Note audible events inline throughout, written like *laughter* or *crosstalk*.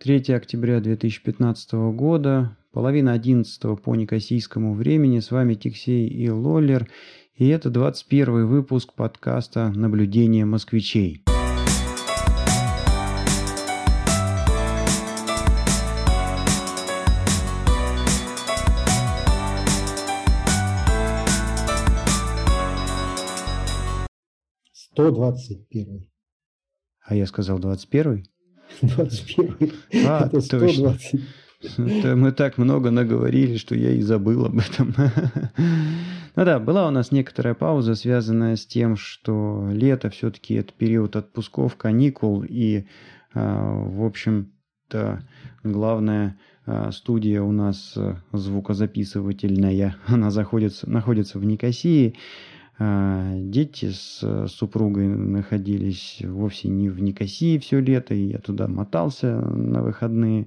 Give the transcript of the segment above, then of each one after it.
3 октября 2015 года, половина 11 по некосийскому времени. С вами Тиксей и Лоллер. И это 21 выпуск подкаста «Наблюдение москвичей». Сто двадцать первый. А я сказал 21 21 А, Это 120. Это мы так много наговорили, что я и забыл об этом. Ну да, была у нас некоторая пауза, связанная с тем, что лето все-таки это период отпусков, каникул, и, а, в общем-то, главная а, студия у нас э, звукозаписывательная, она заходится, находится в Никосии, а, Дети с э, супругой находились вовсе не в Никосии все лето, и я туда мотался на выходные,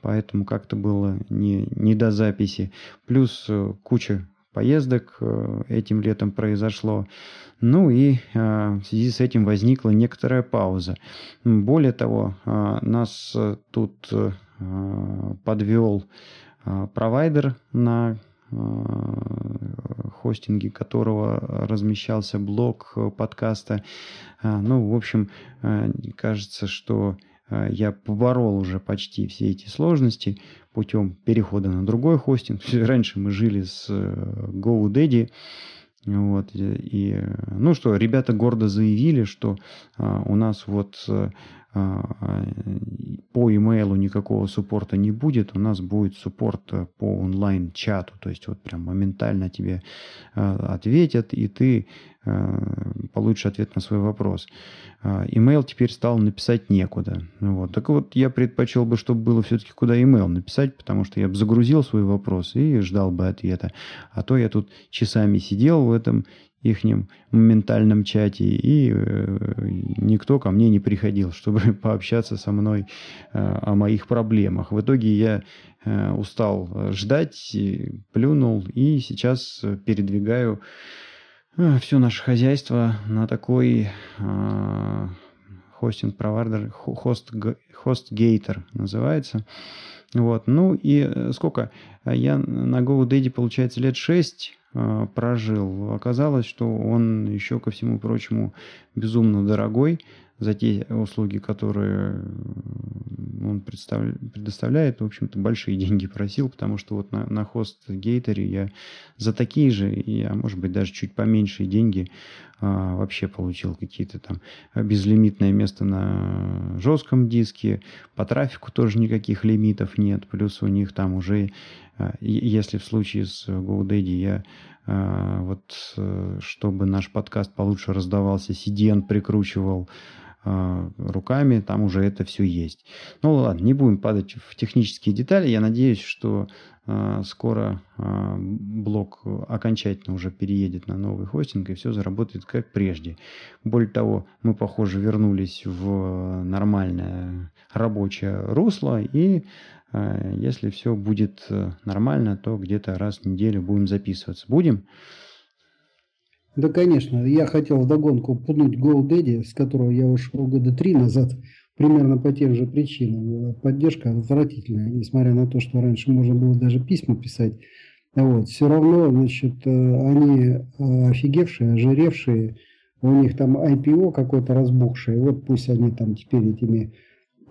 поэтому как-то было не, не до записи. Плюс э, куча поездок э, этим летом произошло. Ну и в связи с этим возникла некоторая пауза. Более того, нас тут подвел провайдер на хостинге которого размещался блог э, подкаста. А, ну, в общем, э, кажется, что э, я поборол уже почти все эти сложности путем перехода на другой хостинг. *laughs* Раньше мы жили с GoDaddy, вот, и, ну что, ребята гордо заявили, что а, у нас вот по имейлу никакого суппорта не будет, у нас будет суппорт э, по онлайн-чату, то есть вот прям моментально тебе э, ответят, и ты э, получишь ответ на свой вопрос. Имейл теперь стал написать некуда. Вот. Так вот, я предпочел бы, чтобы было все-таки куда имейл написать, потому что я бы загрузил свой вопрос и ждал бы ответа. А то я тут часами сидел в этом ихнем ментальном чате, и э, никто ко мне не приходил, чтобы *laughs* пообщаться со мной э, о моих проблемах. В итоге я э, устал ждать, плюнул и сейчас передвигаю все наше хозяйство на такой хостинг-провайдер, хост, хостгейтер называется. Вот. Ну и сколько? Я на GoDaddy, получается, лет 6 Э, прожил. Оказалось, что он еще ко всему прочему безумно дорогой за те услуги, которые он предоставляет, в общем-то, большие *laughs* деньги просил, потому что вот на, на хост гейтере я за такие же, и, а может быть даже чуть поменьше деньги а, вообще получил какие-то там безлимитное место на жестком диске, по трафику тоже никаких лимитов нет, плюс у них там уже, если в случае с GoDaddy я а, вот, э, чтобы наш подкаст получше раздавался, CDN прикручивал руками, там уже это все есть. Ну ладно, не будем падать в технические детали. Я надеюсь, что а, скоро а, блок окончательно уже переедет на новый хостинг и все заработает как прежде. Более того, мы, похоже, вернулись в нормальное рабочее русло и если все будет нормально, то где-то раз в неделю будем записываться. Будем? Да, конечно. Я хотел вдогонку пнуть GoDaddy, с которого я ушел года три назад, примерно по тем же причинам. Поддержка отвратительная, несмотря на то, что раньше можно было даже письма писать. Вот. Все равно, значит, э, они э, офигевшие, ожиревшие, у них там IPO какой-то разбухший, вот пусть они там теперь этими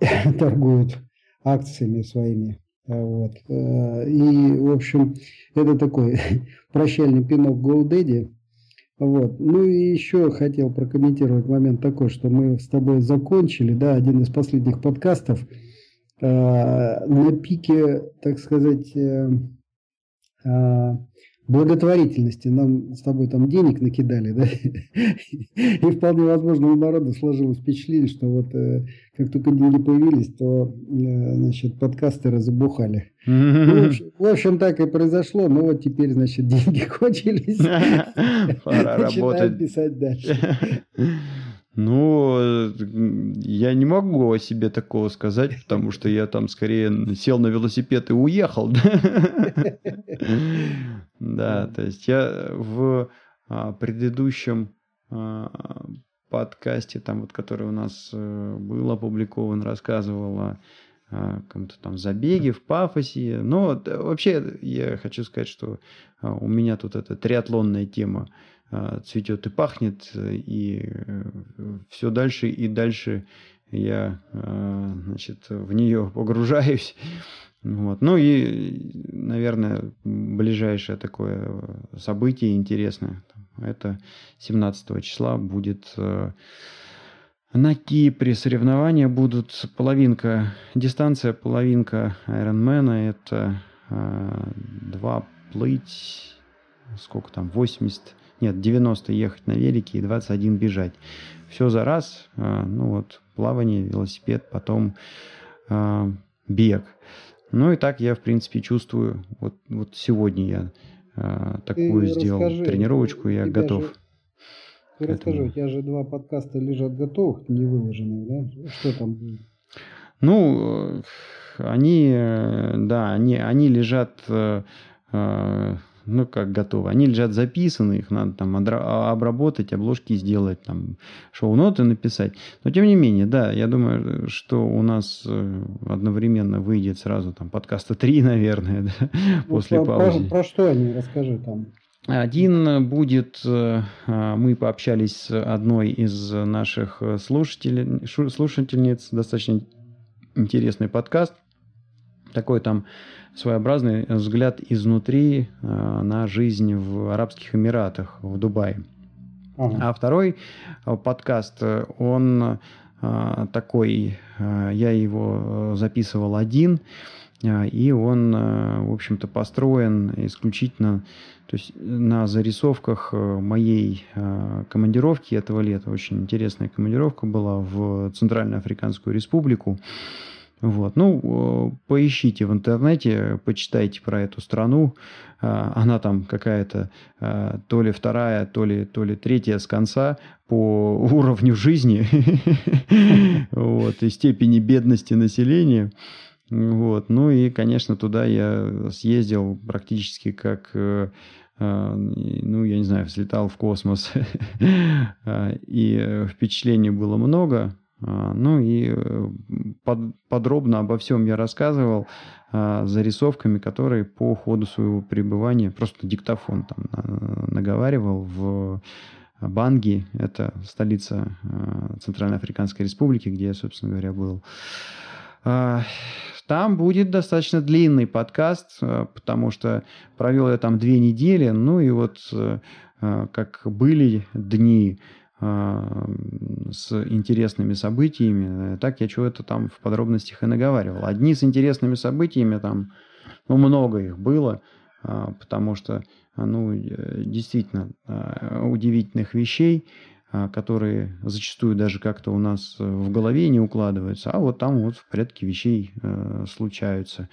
*coughs* торгуют акциями своими. Вот. Э, и, в общем, это такой *laughs* прощальный пинок GoDaddy. Вот. Ну и еще хотел прокомментировать момент такой, что мы с тобой закончили, да, один из последних подкастов э, на пике, так сказать, э, э, благотворительности. Нам с тобой там денег накидали, да, и вполне возможно у народа сложилось впечатление, что вот э, как только деньги появились, то, э, значит, подкастеры забухали. Ну, в, общем, так и произошло, но вот теперь, значит, деньги *laughs* кончились. Пора работать. писать дальше. Ну, я не могу о себе такого сказать, потому что я там скорее сел на велосипед и уехал. Да, то есть я в а, предыдущем а, подкасте, там вот, который у нас э, был опубликован, рассказывал о а, каком-то там забеге, в пафосе. Но вообще я хочу сказать, что у меня тут эта триатлонная тема цветет и пахнет, и э, все дальше и дальше я значит, в нее погружаюсь. Вот. Ну и, наверное, ближайшее такое событие интересное, это 17 числа будет э, на Кипре соревнования будут половинка, дистанция половинка Ironman, это э, два плыть, сколько там, 80, нет, 90 ехать на велике и 21 бежать. Все за раз, э, ну вот, плавание, велосипед, потом э, бег. Ну и так я, в принципе, чувствую, вот, вот сегодня я э, такую Ты сделал расскажи, тренировочку, я готов. Же ты расскажи, у тебя же два подкаста лежат готовых, не выложенных, да? Что там? Ну, они, да, они, они лежат, э, э, ну, как готовы. Они лежат записаны, их надо там обработать, обложки сделать, там, шоу-ноты написать. Но, тем не менее, да, я думаю, что у нас э, одновременно выйдет сразу там подкаста три, *laughs* наверное, да, ну, после про, паузы. Про, про что они, расскажи там. Один будет, э, мы пообщались с одной из наших слушателей, слушательниц, достаточно интересный подкаст, такой там своеобразный взгляд изнутри э, на жизнь в Арабских Эмиратах, в Дубае. Ага. А второй э, подкаст, он такой, я его записывал один, и он, в общем-то, построен исключительно то есть на зарисовках э, моей э, командировки этого лета, очень интересная командировка была в Центральноафриканскую республику. Вот. Ну, э, поищите в интернете, почитайте про эту страну. Она там какая-то то ли вторая, то ли, то ли третья с конца по *laughs* уровню жизни *laughs* вот, и степени бедности населения. Вот. Ну и, конечно, туда я съездил практически как, э, э, ну, я не знаю, взлетал в космос. *laughs* И впечатлений было много. А, ну и э, под, подробно обо всем я рассказывал а, зарисовками, которые по ходу своего пребывания, просто диктофон там наговаривал в Банги, это столица Центральноафриканской Республики, где я, собственно говоря, был. Там будет достаточно длинный подкаст, потому что провел я там две недели. Ну и вот э, как были дни с интересными событиями, так я чего-то там в подробностях и наговаривал. Одни с интересными событиями, там, ну, много их было, потому что, ну, действительно, удивительных вещей – которые зачастую даже как-то у нас э, в голове не укладываются, а вот там вот в порядке вещей э, случаются.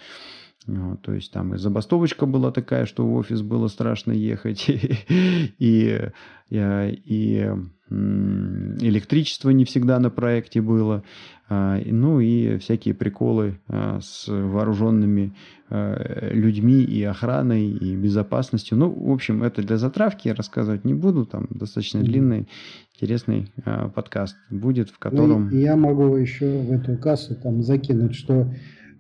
Вот, то есть там и забастовочка была такая, что в офис было страшно ехать, *laughs* и, и, и электричество не всегда на проекте было, а, ну и всякие приколы а, с вооруженными а, людьми и охраной, и безопасностью. Ну, в общем, это для затравки я рассказывать не буду, там достаточно длинный, интересный подкаст будет, в котором... Ну, я могу еще в эту кассу там закинуть, что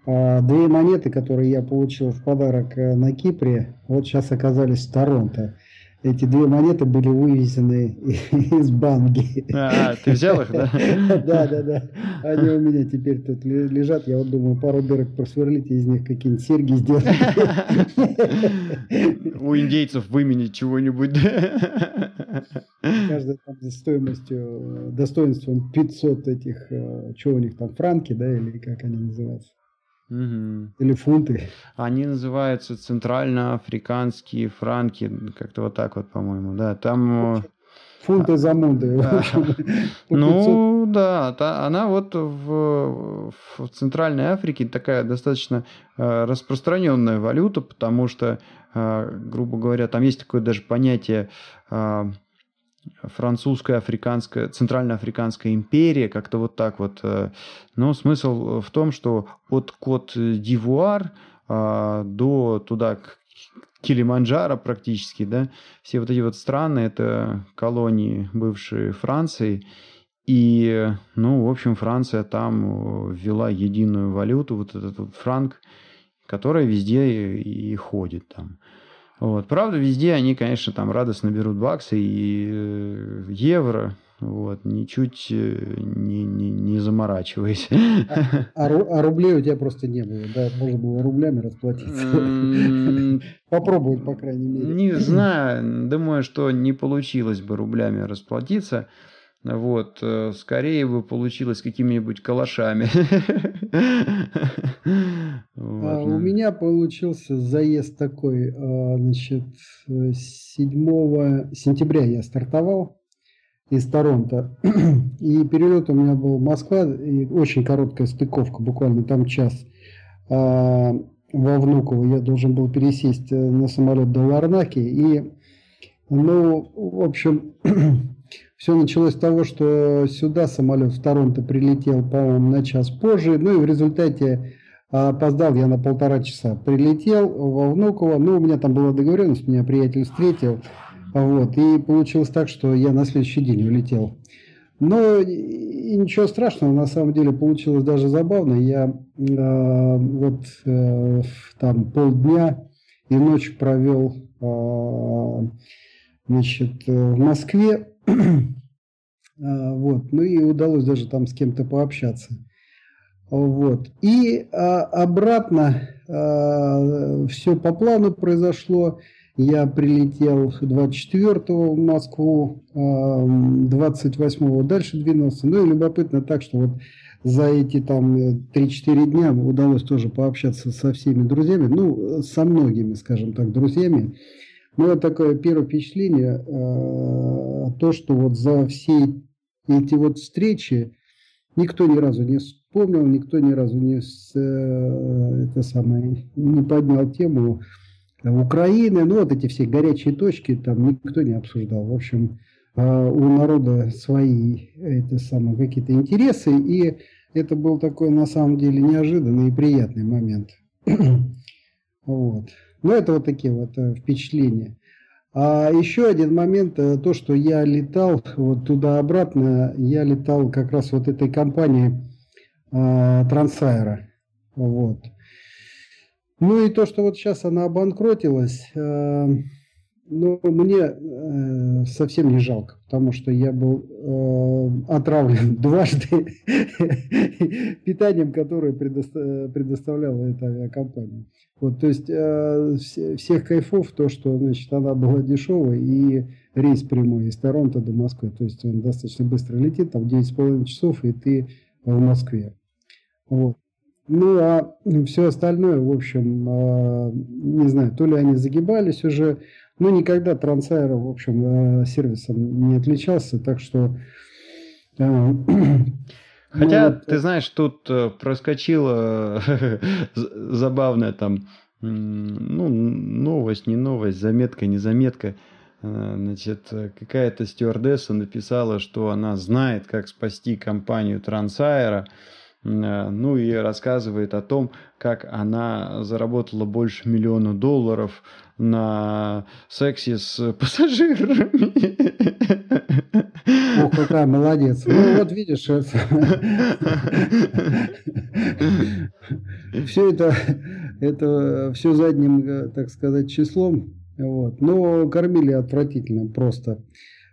Две монеты, которые я получил в подарок э, на Кипре, вот сейчас оказались в Торонто эти две монеты были вывезены *laughs* из банги. А, ты взял их, да? *laughs* Да, да, да. Они у меня теперь тут лежат. Я вот думаю, пару дырок просверлить из них какие-нибудь серьги сделать. У индейцев выменить чего-нибудь. Каждая там стоимостью, достоинством 500 этих, э, что у них там, франки, да, или как они называются? Угу. Или фунты. Они называются центральноафриканские франки, как-то вот так вот, по-моему, да. Там... Э, фунты за мунды. *laughs* *laughs* Ну да, она вот в, в Центральной Африке такая достаточно э, распространенная валюта, потому что, э, грубо говоря, там есть такое даже понятие французская, африканская, центральноафриканская империя, как-то вот так вот. Э, но смысл в том, что от Кот-Дивуар до туда, к Килиманджаро практически, да, все вот эти вот страны, это колонии бывшей Франции, И, ну, в общем, Франция там ввела единую валюту, вот этот вот франк, которая везде и ходит там. Вот. Правда, везде они, конечно, там радостно берут баксы и евро, вот, ничуть э, не, не, не заморачиваясь. А, а, а рублей у тебя просто не было, да? Можно было рублями расплатиться. *laughs* Попробовать, по крайней мере. Не знаю, думаю, что не получилось бы рублями расплатиться. Вот, э, скорее бы получилось какими-нибудь калашами. *laughs* А у меня получился заезд такой, а, значит, 7 сентября я стартовал из Торонто. *clears throat* И перелет у меня был Москва, и очень короткая стыковка, буквально там час. А, во Внуково я должен был пересесть э, на самолет до Ларнаки. И, ну, в общем, *clears throat* все началось с того, что сюда самолет в Торонто прилетел, по-моему, на час позже. Ну и в результате а, опоздал я на полтора часа. Прилетел во Внуково. Ну, у меня там была договоренность, меня приятель встретил. Вот, и получилось так, что я на следующий день улетел. Но и ничего страшного, на самом деле получилось даже забавно. Я э, вот э, там полдня и ночь провел э, значит, в Москве. Вот, ну и удалось даже там с кем-то пообщаться. Вот. И а, обратно а, все по плану произошло. Я прилетел 24-го в Москву, 28-го а, дальше двинулся. Ну и любопытно так, что вот за эти там 3-4 дня удалось тоже пообщаться со всеми друзьями, ну, со многими, скажем так, друзьями. Ну, вот такое первое впечатление, а, то, что вот за все эти вот встречи никто ни разу не вспомнил, никто ни разу не, с, э, это самое, не поднял тему Украины, ну вот эти все горячие точки там никто не обсуждал. В общем, а, у народа свои это самые какие-то интересы, и это был такой на самом деле неожиданный и приятный момент. *clears throat* вот. Ну это вот такие вот э, впечатления. А еще один момент, э, то, что я летал вот туда-обратно, я летал как раз вот этой компании э, Трансайра. Вот. Ну и то, что вот сейчас она обанкротилась, ну, мне э, совсем не жалко, потому что я был э, отравлен *laughs* дважды питанием, которое предоста предоставляла эта авиакомпания. Вот, то есть э, все, всех кайфов то, что значит, она была дешевая и рейс прямой из Торонто до Москвы. То есть он достаточно быстро летит, там 9,5 часов, и ты в Москве. Вот. Ну, а все остальное, в общем, а, не знаю, то ли они загибались уже, но никогда Трансайра, в общем, а, сервисом не отличался, так что... А, *clears throat* Хотя, ну, ты знаешь, тут э, проскочила *laughs* забавная там, ну, новость, не новость, заметка, не заметка. Значит, какая-то стюардесса написала, что она знает, как спасти компанию Трансайра. Э, ну и рассказывает о том, как она заработала больше миллиона долларов на сексе с *laughs* пассажирами. Ох, какая молодец. Ну вот видишь, это... все это, это все задним, э, так сказать, числом. Вот. Но кормили отвратительно просто.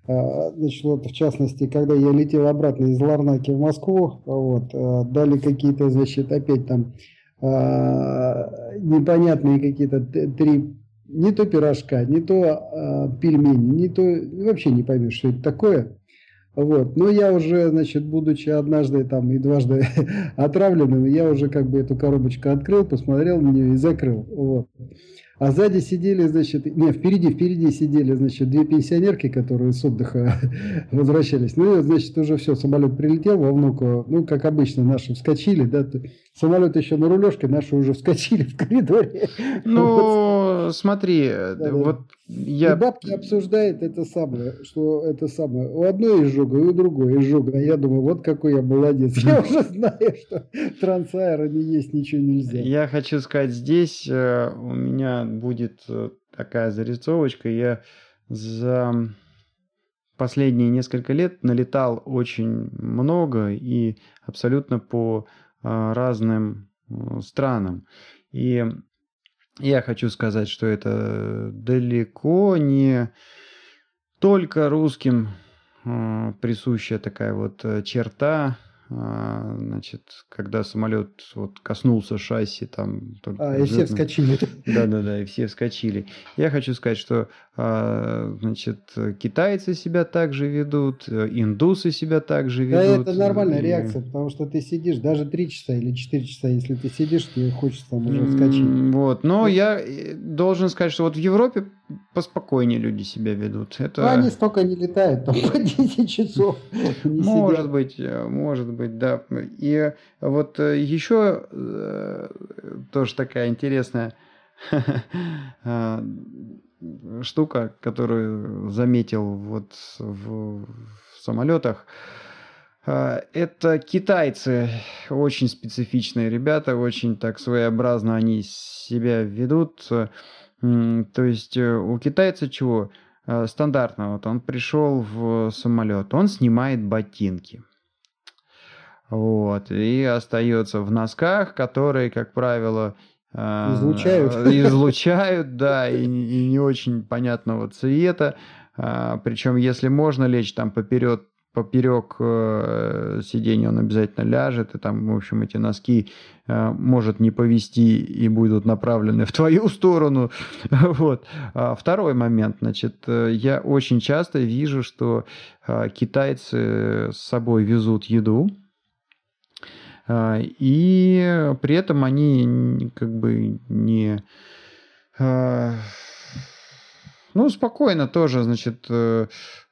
А, значит, вот в частности, когда я летел обратно из Ларнаки в Москву, вот, а, дали какие-то, значит, опять там а, непонятные какие-то три, не то пирожка, не то пельмени, не то, вообще не поймешь, что это такое. Вот. Но я уже, значит, будучи однажды там и дважды *laughs* отравленным, я уже как бы эту коробочку открыл, посмотрел на нее и закрыл. Вот. А сзади сидели, значит, не, впереди, впереди сидели, значит, две пенсионерки, которые с отдыха *laughs* возвращались. Ну, и, значит, уже все, самолет прилетел во Внуково. Ну, как обычно, наши вскочили, да, самолет еще на рулежке, наши уже вскочили в коридоре. Ну, *laughs* вот. смотри, да, вот я... И бабки обсуждает это самое, что это самое. У одной изжога, и у другой изжога. А я думаю, вот какой я молодец. Я *laughs* уже знаю, что трансайра не есть ничего нельзя. Я хочу сказать, здесь э, у меня будет э, такая зарисовочка. Я за последние несколько лет налетал очень много и абсолютно по а, разным странам. И я хочу сказать, что это далеко не только русским а, присущая такая вот э, черта значит, когда самолет вот коснулся шасси, там... А, и все вскочили. *laughs* Да-да-да, и все вскочили. Я хочу сказать, что, а, значит, китайцы себя также ведут, индусы себя также ведут. Да, это нормальная и... реакция, потому что ты сидишь даже 3 часа или 4 часа, если ты сидишь, тебе хочется там уже вскочить. Вот, но я э, должен сказать, что вот в Европе поспокойнее люди себя ведут. Это... Ну, они столько не летают, там *laughs* по 10 часов. Может быть, э, может быть, да. И вот э, еще э, тоже такая интересная *laughs* штука, которую заметил вот в, в самолетах. Это китайцы, очень специфичные ребята, очень так своеобразно они себя ведут. То есть э, у китайца чего? Э, стандартно, вот он пришел в самолет, он снимает ботинки. Вот, и остается в носках, которые, как правило, э, излучают. *laughs* Излучают, да, и, и не очень понятного цвета. Причем, если можно лечь там поперед поперек э, сиденья он обязательно ляжет, и там, в общем, эти носки э, может не повести и будут направлены в твою сторону. *laughs* вот. А второй момент, значит, я очень часто вижу, что э, китайцы с собой везут еду, и при этом они как бы не... Э, ну, спокойно тоже, значит, э,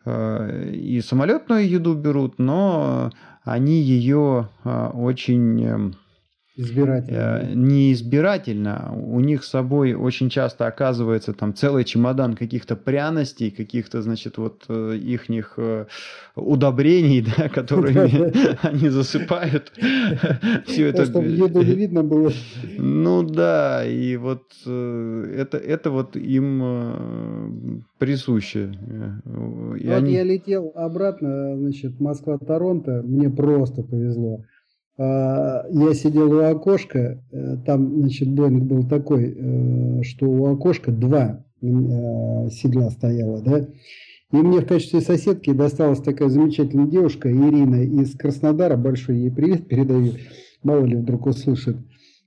э, и самолетную еду берут, но они ее очень эм, Избирательно. Э, не избирательно. У них с собой очень часто оказывается там целый чемодан каких-то пряностей, каких-то, значит, вот э, ихних э, удобрений, *laughs* да, которыми *laughs* они засыпают. *laughs* Все это... Чтобы еду не видно было. Ну да, и вот это, это вот им присуще. Вот я летел обратно, значит, Москва-Торонто, мне просто повезло. А, я сидел у окошка, э, там, значит, Боинг был такой, э, что у окошка два э, седла стояло, да, и мне в качестве соседки досталась такая замечательная девушка, Ирина из Краснодара, большой ей привет передаю, мало ли вдруг услышит.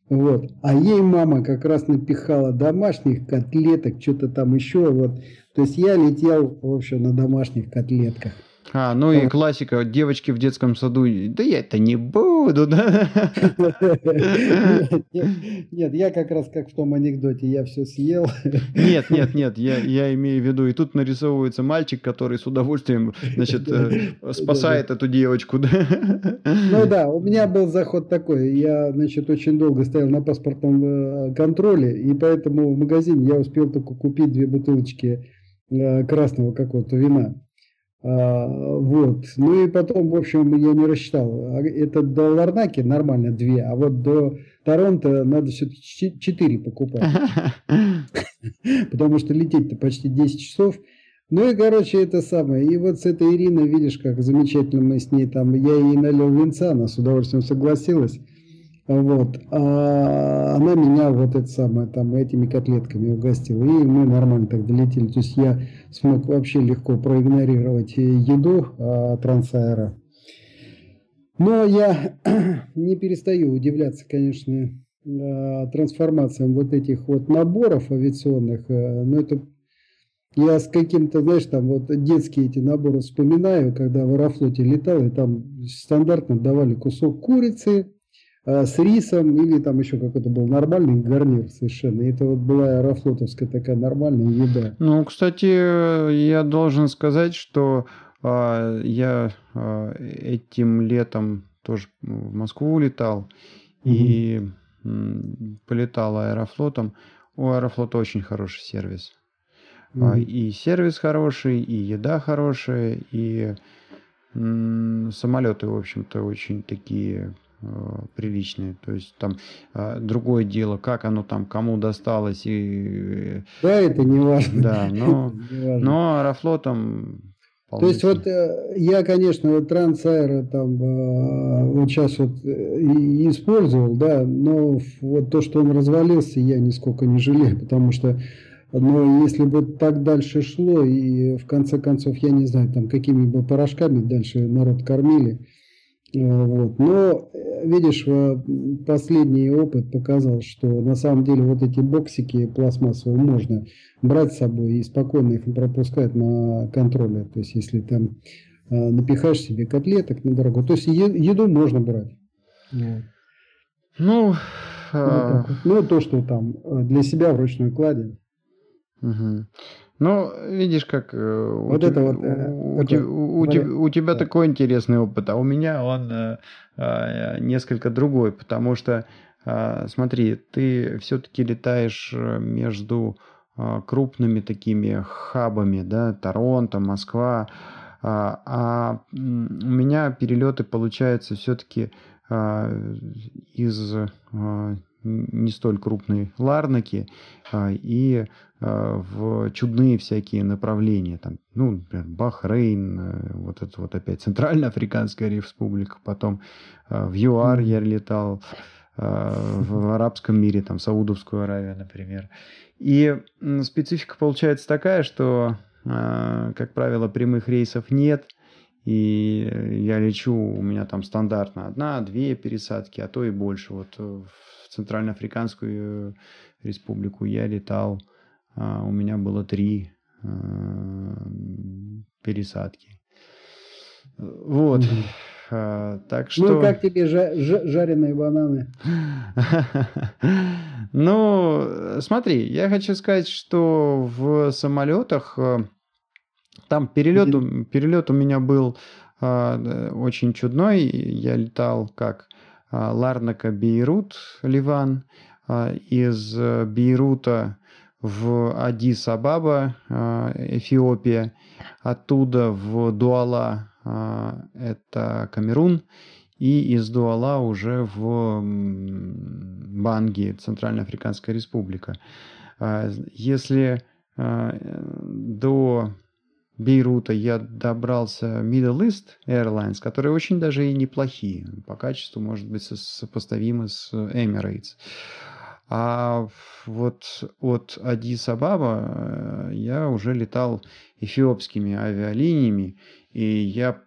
Вот. А ей мама как раз напихала домашних котлеток, что-то там еще. Вот. То есть я летел, в общем, на домашних котлетках. А, ну и классика, девочки в детском саду, да я это не буду, да? *laughs* Нет, я как раз как в том анекдоте, я все съел. Нет, нет, нет, я, имею в виду, и тут нарисовывается мальчик, который с удовольствием, значит, э, спасает эту девочку, да? Ну да, у меня был заход такой, я, значит, очень долго стоял на паспортном э, контроле, и поэтому в магазине я успел только купить две бутылочки э, красного какого-то вина. А, вот. Ну и потом, в общем, я не рассчитал. Это до Ларнаки нормально две, а вот до Торонто надо все-таки четыре покупать. *laughs* Потому что лететь-то почти 10 часов. Ну и, короче, это самое. И вот с этой Ириной, видишь, как замечательно мы с ней там, я ей налил венца, она с удовольствием согласилась. Вот. А она меня вот это самое, там, этими котлетками угостила. И мы нормально так долетели. То есть я смог вообще легко проигнорировать еду а, Трансаэра. Но я *clears throat* не перестаю удивляться, конечно, а, трансформациям вот этих вот наборов авиационных. А, но это я с каким-то, знаешь, там вот детские эти наборы вспоминаю, когда в Аэрофлоте летал, и там стандартно давали кусок курицы, с рисом или там еще какой-то был нормальный гарнир совершенно. И это вот была аэрофлотовская такая нормальная еда. Ну, кстати, я должен сказать, что а, я а, этим летом тоже в Москву летал угу. и м, полетал аэрофлотом. У аэрофлота очень хороший сервис. Угу. И сервис хороший, и еда хорошая, и самолеты, в общем-то, очень такие Э, приличные. То есть там э, другое дело, как оно там кому досталось и... Да, это не важно. Да, *laughs* но, но Аэрофлотом То есть вот э, я, конечно, трансаэро там э, вот сейчас вот и использовал, да, но вот то, что он развалился, я нисколько не жалею, потому что но если бы так дальше шло, и в конце концов, я не знаю, там какими бы порошками дальше народ кормили, вот. Но, видишь, последний опыт показал, что на самом деле вот эти боксики пластмассовые можно брать с собой и спокойно их пропускать на контроле. То есть, если там напихаешь себе котлеток на дорогу, то есть еду можно брать. Вот. Ну, ну, а... ну, то, что там для себя в ручной кладе. Угу. Ну, видишь, как э, вот у, это вот, э, у, это, у, у, у тебя да. такой интересный опыт, а у меня он э, э, несколько другой, потому что, э, смотри, ты все-таки летаешь между э, крупными такими хабами, да, Торонто, Москва, э, а у меня перелеты получаются все-таки э, из э, не столь крупной Ларнаки а, и а, в чудные всякие направления. Там, ну, например, Бахрейн, э, вот это вот опять Центральноафриканская республика, потом а, в ЮАР я летал, в арабском мире, там, Саудовскую Аравию, например. И специфика получается такая, что, как правило, прямых рейсов нет – и я лечу, у меня там стандартно одна, две пересадки, а то и больше. Вот в Центральноафриканскую республику я летал, а у меня было три а, пересадки. Вот. Mm-hmm. Так ну, что... Ну, как тебе жа- жа- жареные бананы? *laughs* ну, смотри, я хочу сказать, что в самолетах э, там перелет, перелет у меня был очень чудной. Я летал как а, Ларнака, Бейрут, Ливан, а, из э, Бейрута в Адис-Абаба, Эфиопия, оттуда в Дуала, это Камерун, и из Дуала уже в Банги, Центральноафриканская республика. Если до Бейрута я добрался Middle East Airlines, которые очень даже и неплохие. По качеству, может быть, сопоставимы с Emirates. А вот от Адис Абаба э, я уже летал эфиопскими авиалиниями, и я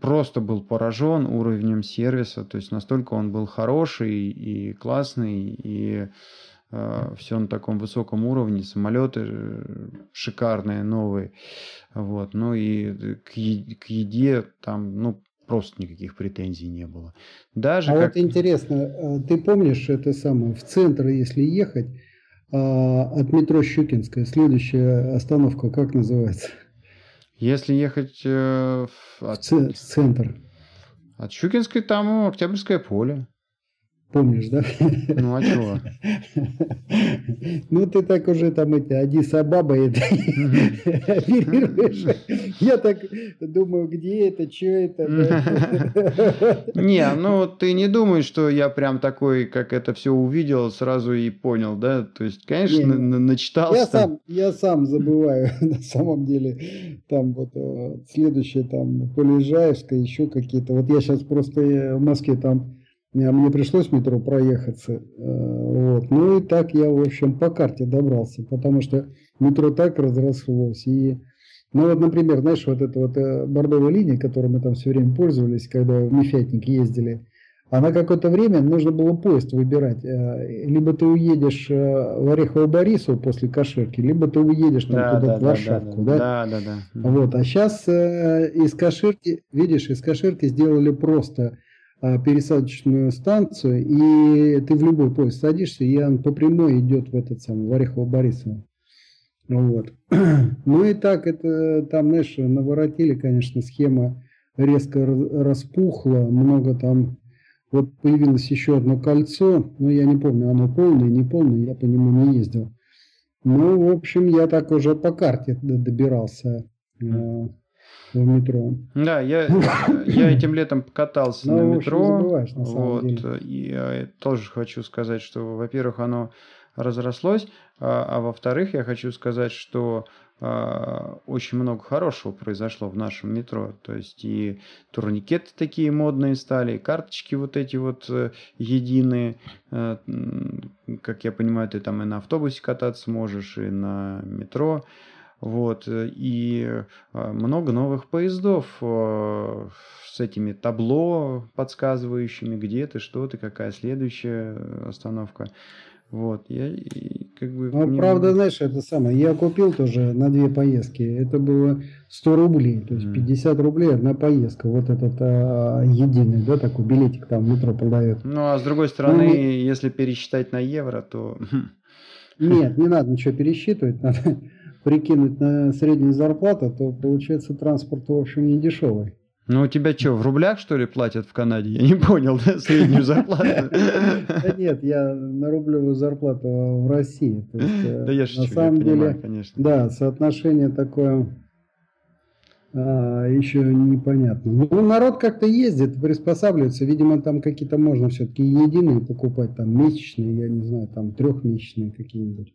просто был поражен уровнем сервиса, то есть настолько он был хороший и классный, и все на таком высоком уровне, самолеты э, шикарные, новые. Вот. Ну и к, е- к еде там, ну, просто никаких претензий не было. Даже а как... вот интересно, э, ты помнишь это самое, в центр, если ехать, а, от метро Щукинская, следующая остановка, как называется? Если ехать э, от... в центр. От Щукинской там Октябрьское поле. Помнишь, да? Ну, а чего? Ну, ты так уже там эти Адис Абаба это оперируешь. Я так думаю, где это, что это? Не, ну, ты не думаешь, что я прям такой, как это все увидел, сразу и понял, да? То есть, конечно, начитался. Я сам, забываю, *laughs* на самом деле. Там вот э, следующее, там, Полежаевская, еще какие-то. Вот я сейчас просто в Москве там мне пришлось в метро проехаться. Э, вот. Ну и так я, в общем, по карте добрался, потому что метро так разрослось. И, ну вот, например, знаешь, вот эта вот э, бордовая линия, которой мы там все время пользовались, когда в Мефятник ездили, она какое-то время нужно было поезд выбирать. Э, либо ты уедешь в Орехово-Борисово после Каширки, либо ты уедешь там да, туда, да, в Варшавку. Да, да, да. да, да. Вот. А сейчас из Каширки, видишь, из Каширки сделали просто пересадочную станцию, и ты в любой поезд садишься, и он по прямой идет в этот самый, в Орехово-Борисово. Вот. *clears throat* Ну и так, это там, знаешь, наворотили, конечно, схема резко распухла, много там, вот появилось еще одно кольцо, но я не помню, оно полное, не полное, я по нему не ездил. Ну, в общем, я так уже по карте добирался в метро. Да, я, *laughs* я этим летом катался на метро. Забываешь, на вот, деле. И я тоже хочу сказать, что, во-первых, оно разрослось. А, а во-вторых, я хочу сказать, что а, очень много хорошего произошло в нашем метро. То есть и турникеты такие модные стали, и карточки вот эти вот э, единые. Э, как я понимаю, ты там и на автобусе кататься можешь, и на метро. Вот, э, и много новых поездов с этими табло подсказывающими, где ты, что ты, какая следующая остановка. Вот, я как бы... Ну, мне... правда, знаешь, это самое, я купил тоже на две поездки, это было 100 рублей, то есть 50 рублей одна поездка, вот этот а, единый, да, такой билетик там в метро продает. Ну, а с другой стороны, ну, если пересчитать на евро, то... *laughs* Нет, не надо ничего пересчитывать, надо прикинуть на среднюю зарплату, то получается транспорт, в общем, не дешевый. Ну, у тебя что, в рублях, что ли, платят в Канаде? Я не понял, да, среднюю зарплату? Да нет, я на рублевую зарплату в России. Э, да я на самом деле. Да, соотношение такое а, еще непонятно. Ну, народ как-то ездит, приспосабливается. Видимо, там какие-то можно все-таки единые покупать, там месячные, я не знаю, там трехмесячные какие-нибудь.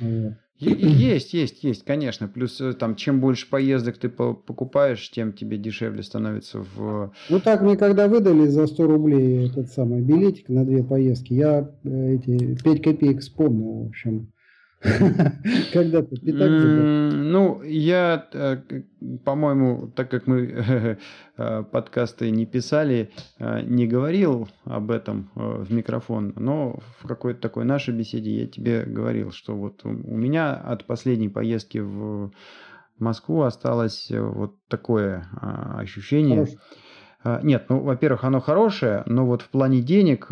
Вот. Есть, есть, есть, конечно. Плюс э, там, чем больше поездок ты покупаешь, тем тебе дешевле становится в... Ну так мне когда выдали за 100 рублей этот самый билетик на две поездки, я э, эти 5 копеек вспомнил, в общем. Когда ты пятак Ну, я, э, по-моему, так как мы *laughs* э, подкасты не писали, э, не говорил об этом в микрофон, но в какой-то такой нашей беседе я тебе говорил, что вот у меня от последней поездки в Москву осталось вот такое а, ощущение. А, нет, ну, во-первых, оно хорошее, но вот в плане денег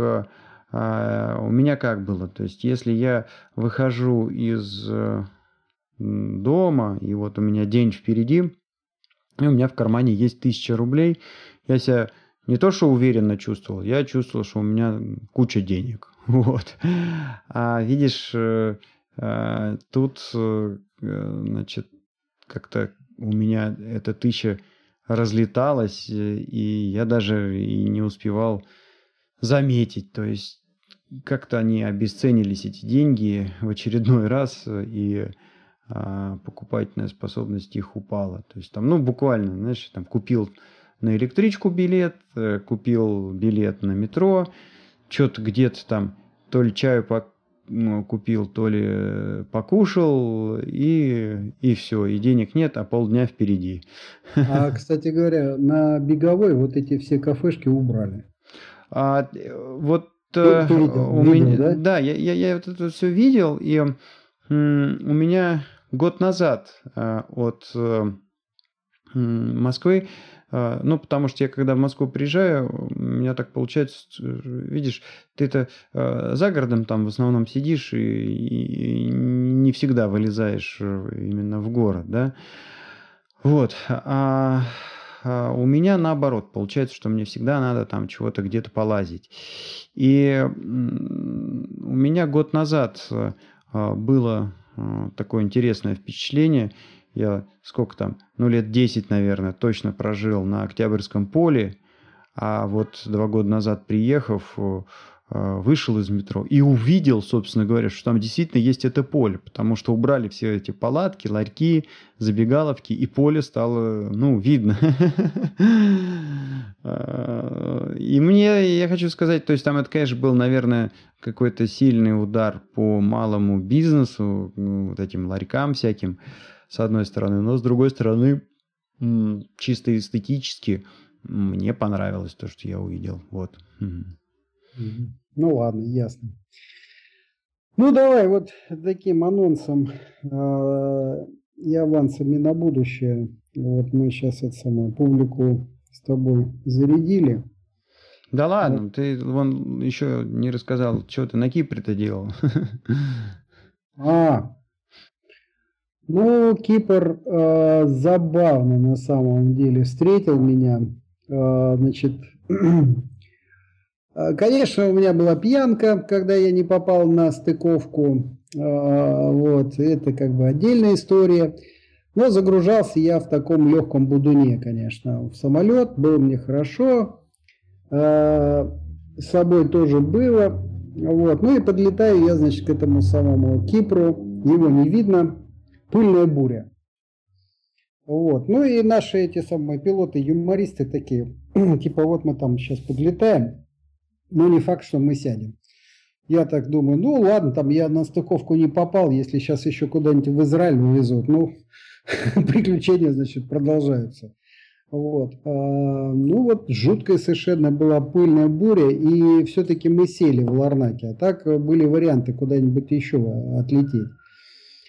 а у меня как было? То есть, если я выхожу из э, дома, и вот у меня день впереди, и у меня в кармане есть тысяча рублей, я себя не то что уверенно чувствовал, я чувствовал, что у меня куча денег. *laughs* Вот. А видишь, э, э, тут, значит, как-то у меня эта тысяча разлеталась, и я даже и не успевал заметить. То есть как-то они обесценились, эти деньги, в очередной раз, и а, покупательная способность их упала. То есть там, ну, буквально, знаешь, там купил на электричку билет, э, купил билет на метро, что-то где-то там то ли чаю по, купил, то ли э, покушал, и, и все, и денег нет, а полдня впереди. А, кстати говоря, на беговой вот эти все кафешки убрали. А, э, вот ну, ты видел, у видел, меня, да? Да, я, я, я вот это все видел, и м, у меня год назад а, от а, Москвы, а, ну, потому что я когда в Москву приезжаю, у меня так получается, видишь, ты это а, за городом там в основном сидишь и, и, и не всегда вылезаешь именно в город, да. Вот. А а, у меня наоборот, получается, что мне всегда надо там чего-то где-то полазить. И у меня год назад а, было а, такое интересное впечатление. Я сколько там, ну лет 10, наверное, точно прожил на Октябрьском поле. А вот два года назад приехав, Э, вышел из метро и увидел, собственно говоря, что там действительно есть это поле, потому что убрали все эти палатки, ларьки, забегаловки, и поле стало, ну, видно. *laughs* Э, и мне, я хочу сказать, то есть там это, конечно, был, наверное, какой-то сильный удар по малому бизнесу, ну, вот этим ларькам всяким, с одной стороны, но с другой стороны, чисто эстетически мне понравилось то, что я увидел. Вот. Ну ладно, ясно. Ну давай вот таким анонсом э, и авансами на будущее. Вот мы сейчас это самое публику с тобой зарядили. Да ладно, вот. ты вон еще не рассказал, что ты на Кипре-то делал. *laughs* А, ну, Кипр э, забавно на самом деле встретил меня. Э, значит, *clears throat* конечно, у меня была пьянка, когда я не попал на стыковку. А, вот, это как бы отдельная история. Но загружался я в таком легком будуне, конечно. В самолет было мне хорошо. А, с собой тоже было. Вот. Ну и подлетаю я, значит, к этому самому Кипру. Его не видно. Пыльная буря. Вот. Ну и наши эти самые пилоты, юмористы такие, *clears throat* типа вот мы там сейчас подлетаем, но не факт, что мы сядем. Я так думаю, ну ладно, там я на стыковку не попал, если сейчас еще куда-нибудь в Израиль увезут, ну, *laughs* приключения, значит, продолжаются. Вот. А, ну вот жуткая совершенно была пыльная буря, и все-таки мы сели в Ларнаке. А так были варианты куда-нибудь еще отлететь.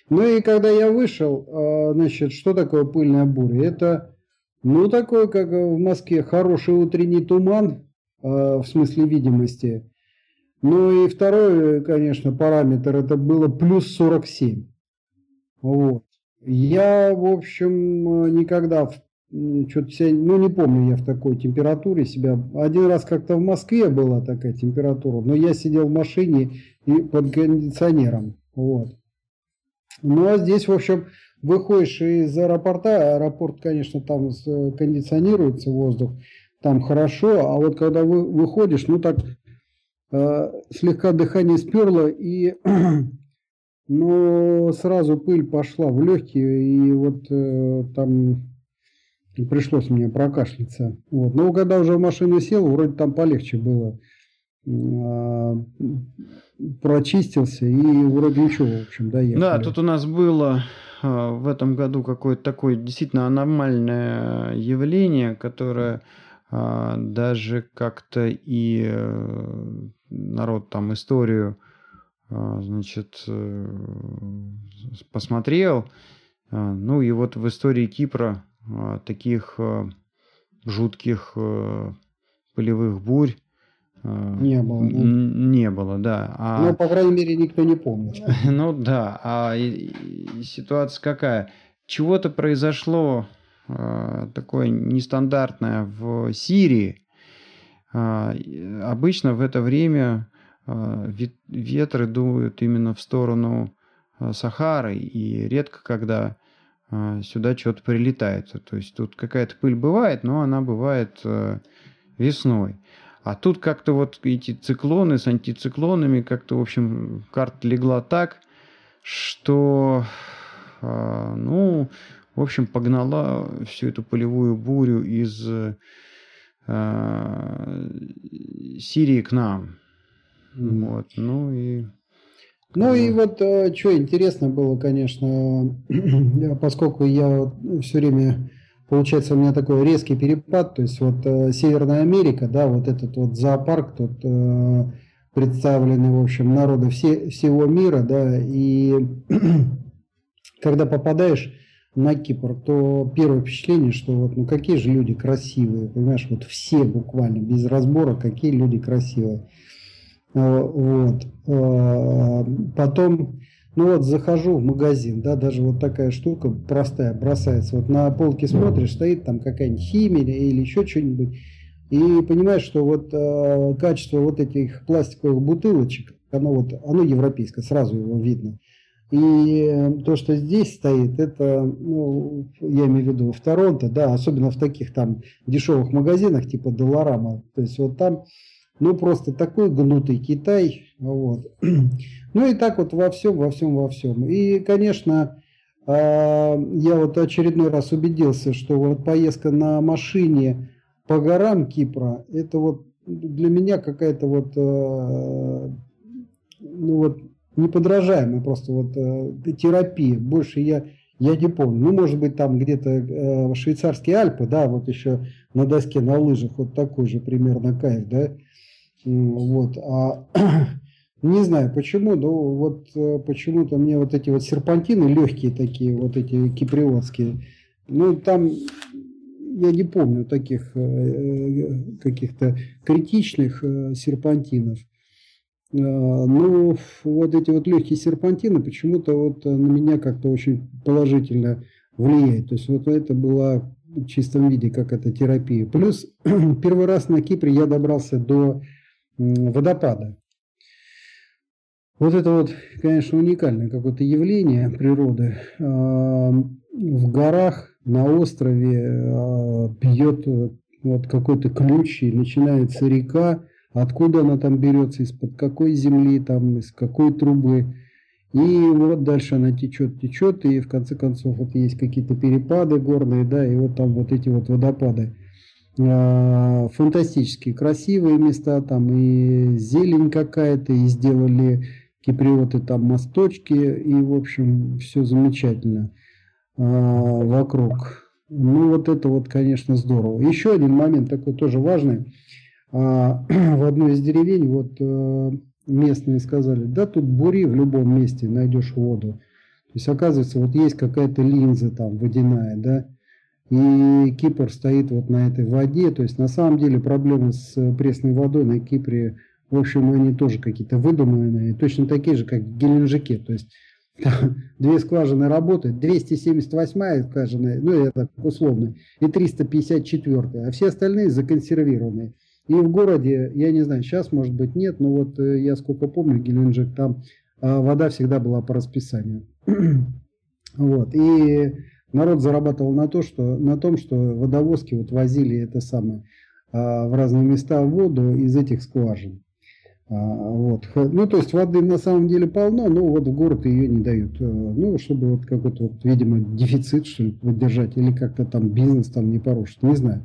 Ну и когда я вышел, а, значит, что такое пыльная буря? Это, ну, такой, как в Москве, хороший утренний туман, в смысле видимости. Ну и второй, конечно, параметр, это было плюс 47. Вот. Я, в общем, никогда что-то себя, ну не помню я в такой температуре себя. Один раз как-то в Москве была такая температура, но я сидел в машине и под кондиционером. Вот. Ну а здесь, в общем, выходишь из аэропорта, аэропорт, конечно, там кондиционируется воздух, там хорошо, а вот когда вы выходишь, ну так э, слегка дыхание сперло и *clears throat* но сразу пыль пошла в легкие, и вот э, там пришлось мне прокашляться. Вот. Но когда уже в машину сел, вроде там полегче было. А, прочистился и вроде ничего, в общем, доехали. Да, тут у нас было а, в этом году какое-то такое действительно аномальное явление, которое даже как-то и э, народ там историю значит э, посмотрел. Ну и вот в истории Кипра таких жутких полевых бурь не было. Да? Не было, да. А... Ну, по крайней мере, никто не помнит. *laughs* Ну да, а ситуация какая? Чего-то произошло такое нестандартное в Сирии. Э, обычно в это время э, ветры дуют именно в сторону э, Сахары, и редко когда э, сюда что-то прилетает. То есть тут какая-то пыль бывает, но она бывает э, весной. А тут как-то вот эти циклоны с антициклонами, как-то, в общем, карта легла так, что, ну, в общем, погнала всю эту полевую бурю из а, Сирии к нам. Mm. Вот, ну и... Ну и вот э, что интересно было, конечно, *clears throat* поскольку я все время получается у меня такой резкий перепад, то есть вот э, Северная Америка, да, вот этот вот зоопарк тут э, представлены, в общем, народы все, всего мира, да, и *clears throat* когда попадаешь на Кипр, то первое впечатление, что вот, ну какие же люди красивые, понимаешь, вот все буквально, без разбора, какие люди красивые. Э, вот. Э, потом ну вот захожу в магазин, да, даже вот такая штука простая бросается. Вот на полке смотришь, стоит там какая-нибудь химия или еще что-нибудь. И понимаешь, что вот э, качество вот этих пластиковых бутылочек, оно вот, оно европейское, сразу его видно. И то, что здесь стоит, это, ну, я имею в виду в Торонто, да, особенно в таких там дешевых магазинах типа Долларама. То есть вот там ну, просто такой гнутый Китай. Вот. *clears throat* Ну и так вот во всем, во всем, во всем. И, конечно, а, я вот очередной раз убедился, что вот поездка на машине по горам Кипра, это вот для меня какая-то вот, а, ну вот, неподражаемая просто вот э, терапия. Больше я, я не помню. Ну, может быть, там где-то э, швейцарские Альпы, да, вот еще на доске, на лыжах, вот такой же примерно кайф, да. Вот. А *clears throat* не знаю почему, но вот э, почему-то мне вот эти вот серпантины легкие такие, вот эти киприотские, ну там я не помню таких э, э, каких-то критичных серпантинов. Ну, вот эти вот легкие серпантины почему-то вот на меня как-то очень положительно влияют. То есть вот это была в чистом виде как это терапия. Плюс *clears throat* первый раз на Кипре я добрался до водопада. Вот это вот, конечно, уникальное какое-то явление природы. А, в горах, на острове а, бьет вот какой-то ключ, и начинается река, откуда она там берется, из-под какой земли, там, из какой трубы. И вот дальше она течет, течет, и в конце концов вот есть какие-то перепады горные, да, и вот там вот эти вот водопады. А, фантастические, красивые места, там и зелень какая-то, и сделали киприоты там мосточки, и в общем все замечательно а, вокруг. Ну вот это вот, конечно, здорово. Еще один момент такой тоже важный. А, *clears throat* в одной из деревень вот э, местные сказали, да тут бури в любом месте, найдешь воду. То есть оказывается, вот есть какая-то линза там водяная, да, и Кипр стоит вот на этой воде. То есть на самом деле проблемы с пресной водой на Кипре, в общем, они тоже какие-то выдуманные, точно такие же, как в Геленджике. То есть *laughs* две скважины работают, 278 скважина, ну это условно, и 354, а все остальные законсервированные. И в городе, я не знаю, сейчас может быть нет, но вот э, я сколько помню, Геленджик, там а, вода всегда была по расписанию. *clears throat* вот, и народ зарабатывал на, то, что, на том, что водовозки вот возили это самое а, в разные места воду из этих скважин. А, вот. Ну, то есть воды на самом деле полно, но вот в город ее не дают. Э, ну, чтобы вот какой-то, вот, видимо, дефицит, что ли, поддержать, или как-то там бизнес там не порушить, не знаю.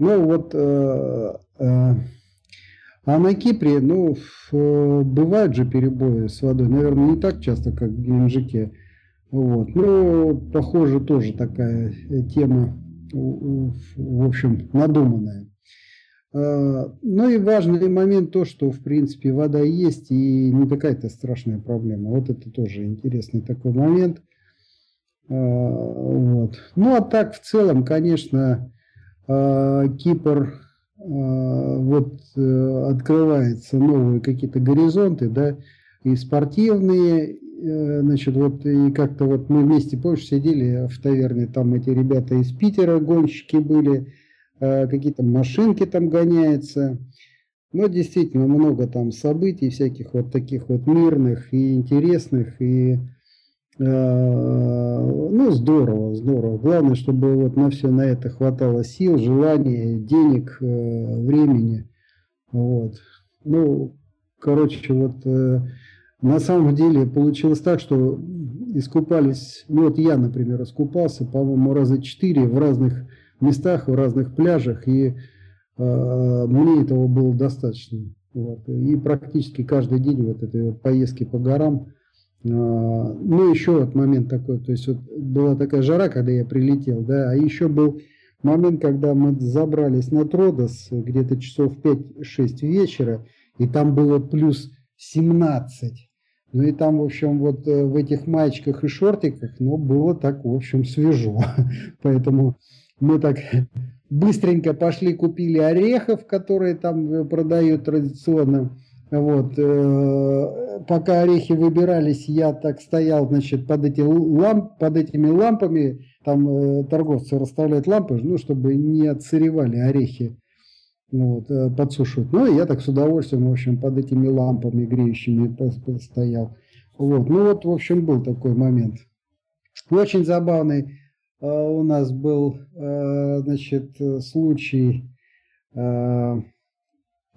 Ну, вот, э, а на Кипре, ну, бывают же перебои с водой, наверное, не так часто, как в Геленджике. Вот. Ну, похоже, тоже такая тема, в общем, надуманная. А, ну и важный момент то, что в принципе вода есть и не какая-то страшная проблема. Вот это тоже интересный такой момент. Вот. Ну а так в целом, конечно, Кипр вот э, открывается новые какие-то горизонты, да, и спортивные, э, значит, вот и как-то вот мы вместе, позже сидели в таверне, там эти ребята из Питера, гонщики были, Э, какие-то машинки там гоняются. Но действительно много там событий всяких вот таких вот мирных и интересных. И ну здорово, здорово. Главное, чтобы вот на все на это хватало сил, желания, денег, э, времени. Вот. Ну, короче, вот на самом деле получилось так, что искупались, ну вот я, например, искупался, по-моему, раза четыре в разных местах, в разных пляжах, и э, мне этого было достаточно. Вот. И практически каждый день вот этой вот поездки по горам. Э, ну, еще вот момент такой, то есть вот была такая жара, когда я прилетел, да, а еще был момент, когда мы забрались на Тродос где-то часов 5-6 вечера, и там было плюс 17. Ну и там, в общем, вот э, в этих маечках и шортиках, ну, было так, в общем, свежо. *laughs* Поэтому мы так быстренько пошли, купили орехов, которые там э, продают традиционно. Вот, э, пока орехи выбирались, я так стоял, значит, под, эти ламп, под этими лампами, там э, торговцы расставляют лампы, ну, чтобы не отсыревали орехи, вот, э, подсушивать. Ну, и я так с удовольствием, в общем, под этими лампами греющими стоял. Вот, ну, вот, в общем, был такой момент. Очень забавный у нас был, значит, случай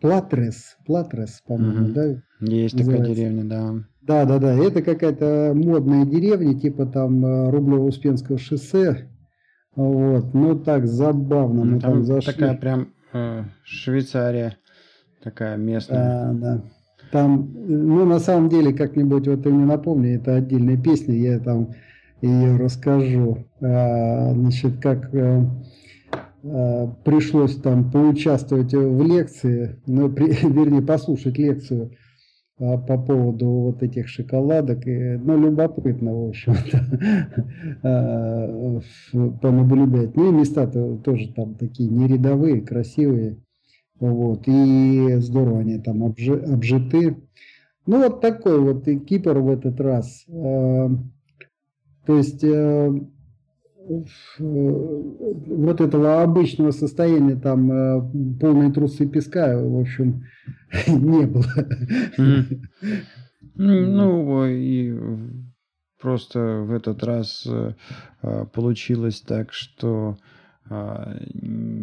Платрес, Платрес, по-моему, угу. да? Есть называется. такая деревня, да. Да, да, да. Это какая-то модная деревня, типа там Рублево-Успенского шоссе. Вот. Ну так забавно. Мы там, там зашли. Такая прям э, Швейцария, такая местная. Да, да. Там, ну на самом деле, как-нибудь вот ты мне напомни, это отдельная песня, я там ее расскажу. А, значит, как э, э, пришлось там поучаствовать в лекции, ну, *laughs* при, вернее, послушать лекцию а, по поводу вот этих шоколадок. И, ну, любопытно, в общем-то, *laughs* а, понаблюдать. Ну, и места-то тоже там такие не рядовые, красивые. Вот, и здорово они там обжиты. Ну, вот такой вот и Кипр в этот раз. То есть э, вот этого обычного состояния, там э, полные трусы песка, в общем, *laughs* не было. Ну, и просто в этот раз э, получилось так, что не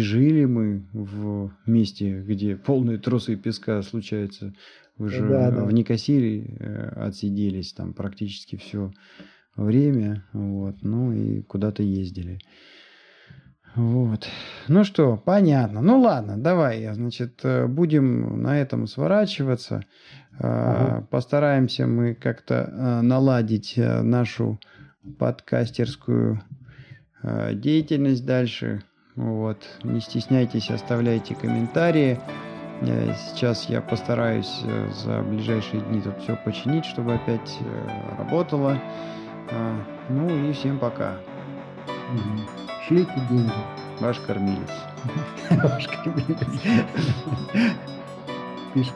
жили мы в месте, где полные трусы песка случаются. Вы же Да, да. в Никосире э, отсиделись там практически все время, вот, ну и куда-то ездили. Вот. Ну что, понятно. Ну ладно, давай, значит, э, будем на этом сворачиваться. А, Ага. Постараемся мы как-то э, наладить э, нашу подкастерскую э, деятельность дальше. Вот. Не стесняйтесь, оставляйте комментарии. Э, Сейчас я постараюсь э, за ближайшие дни тут все починить, чтобы опять э, работало. А, Ну и всем пока. Шлите деньги. Ваш кормилец. *laughs* Ваш кабинет. *laughs* Пишет.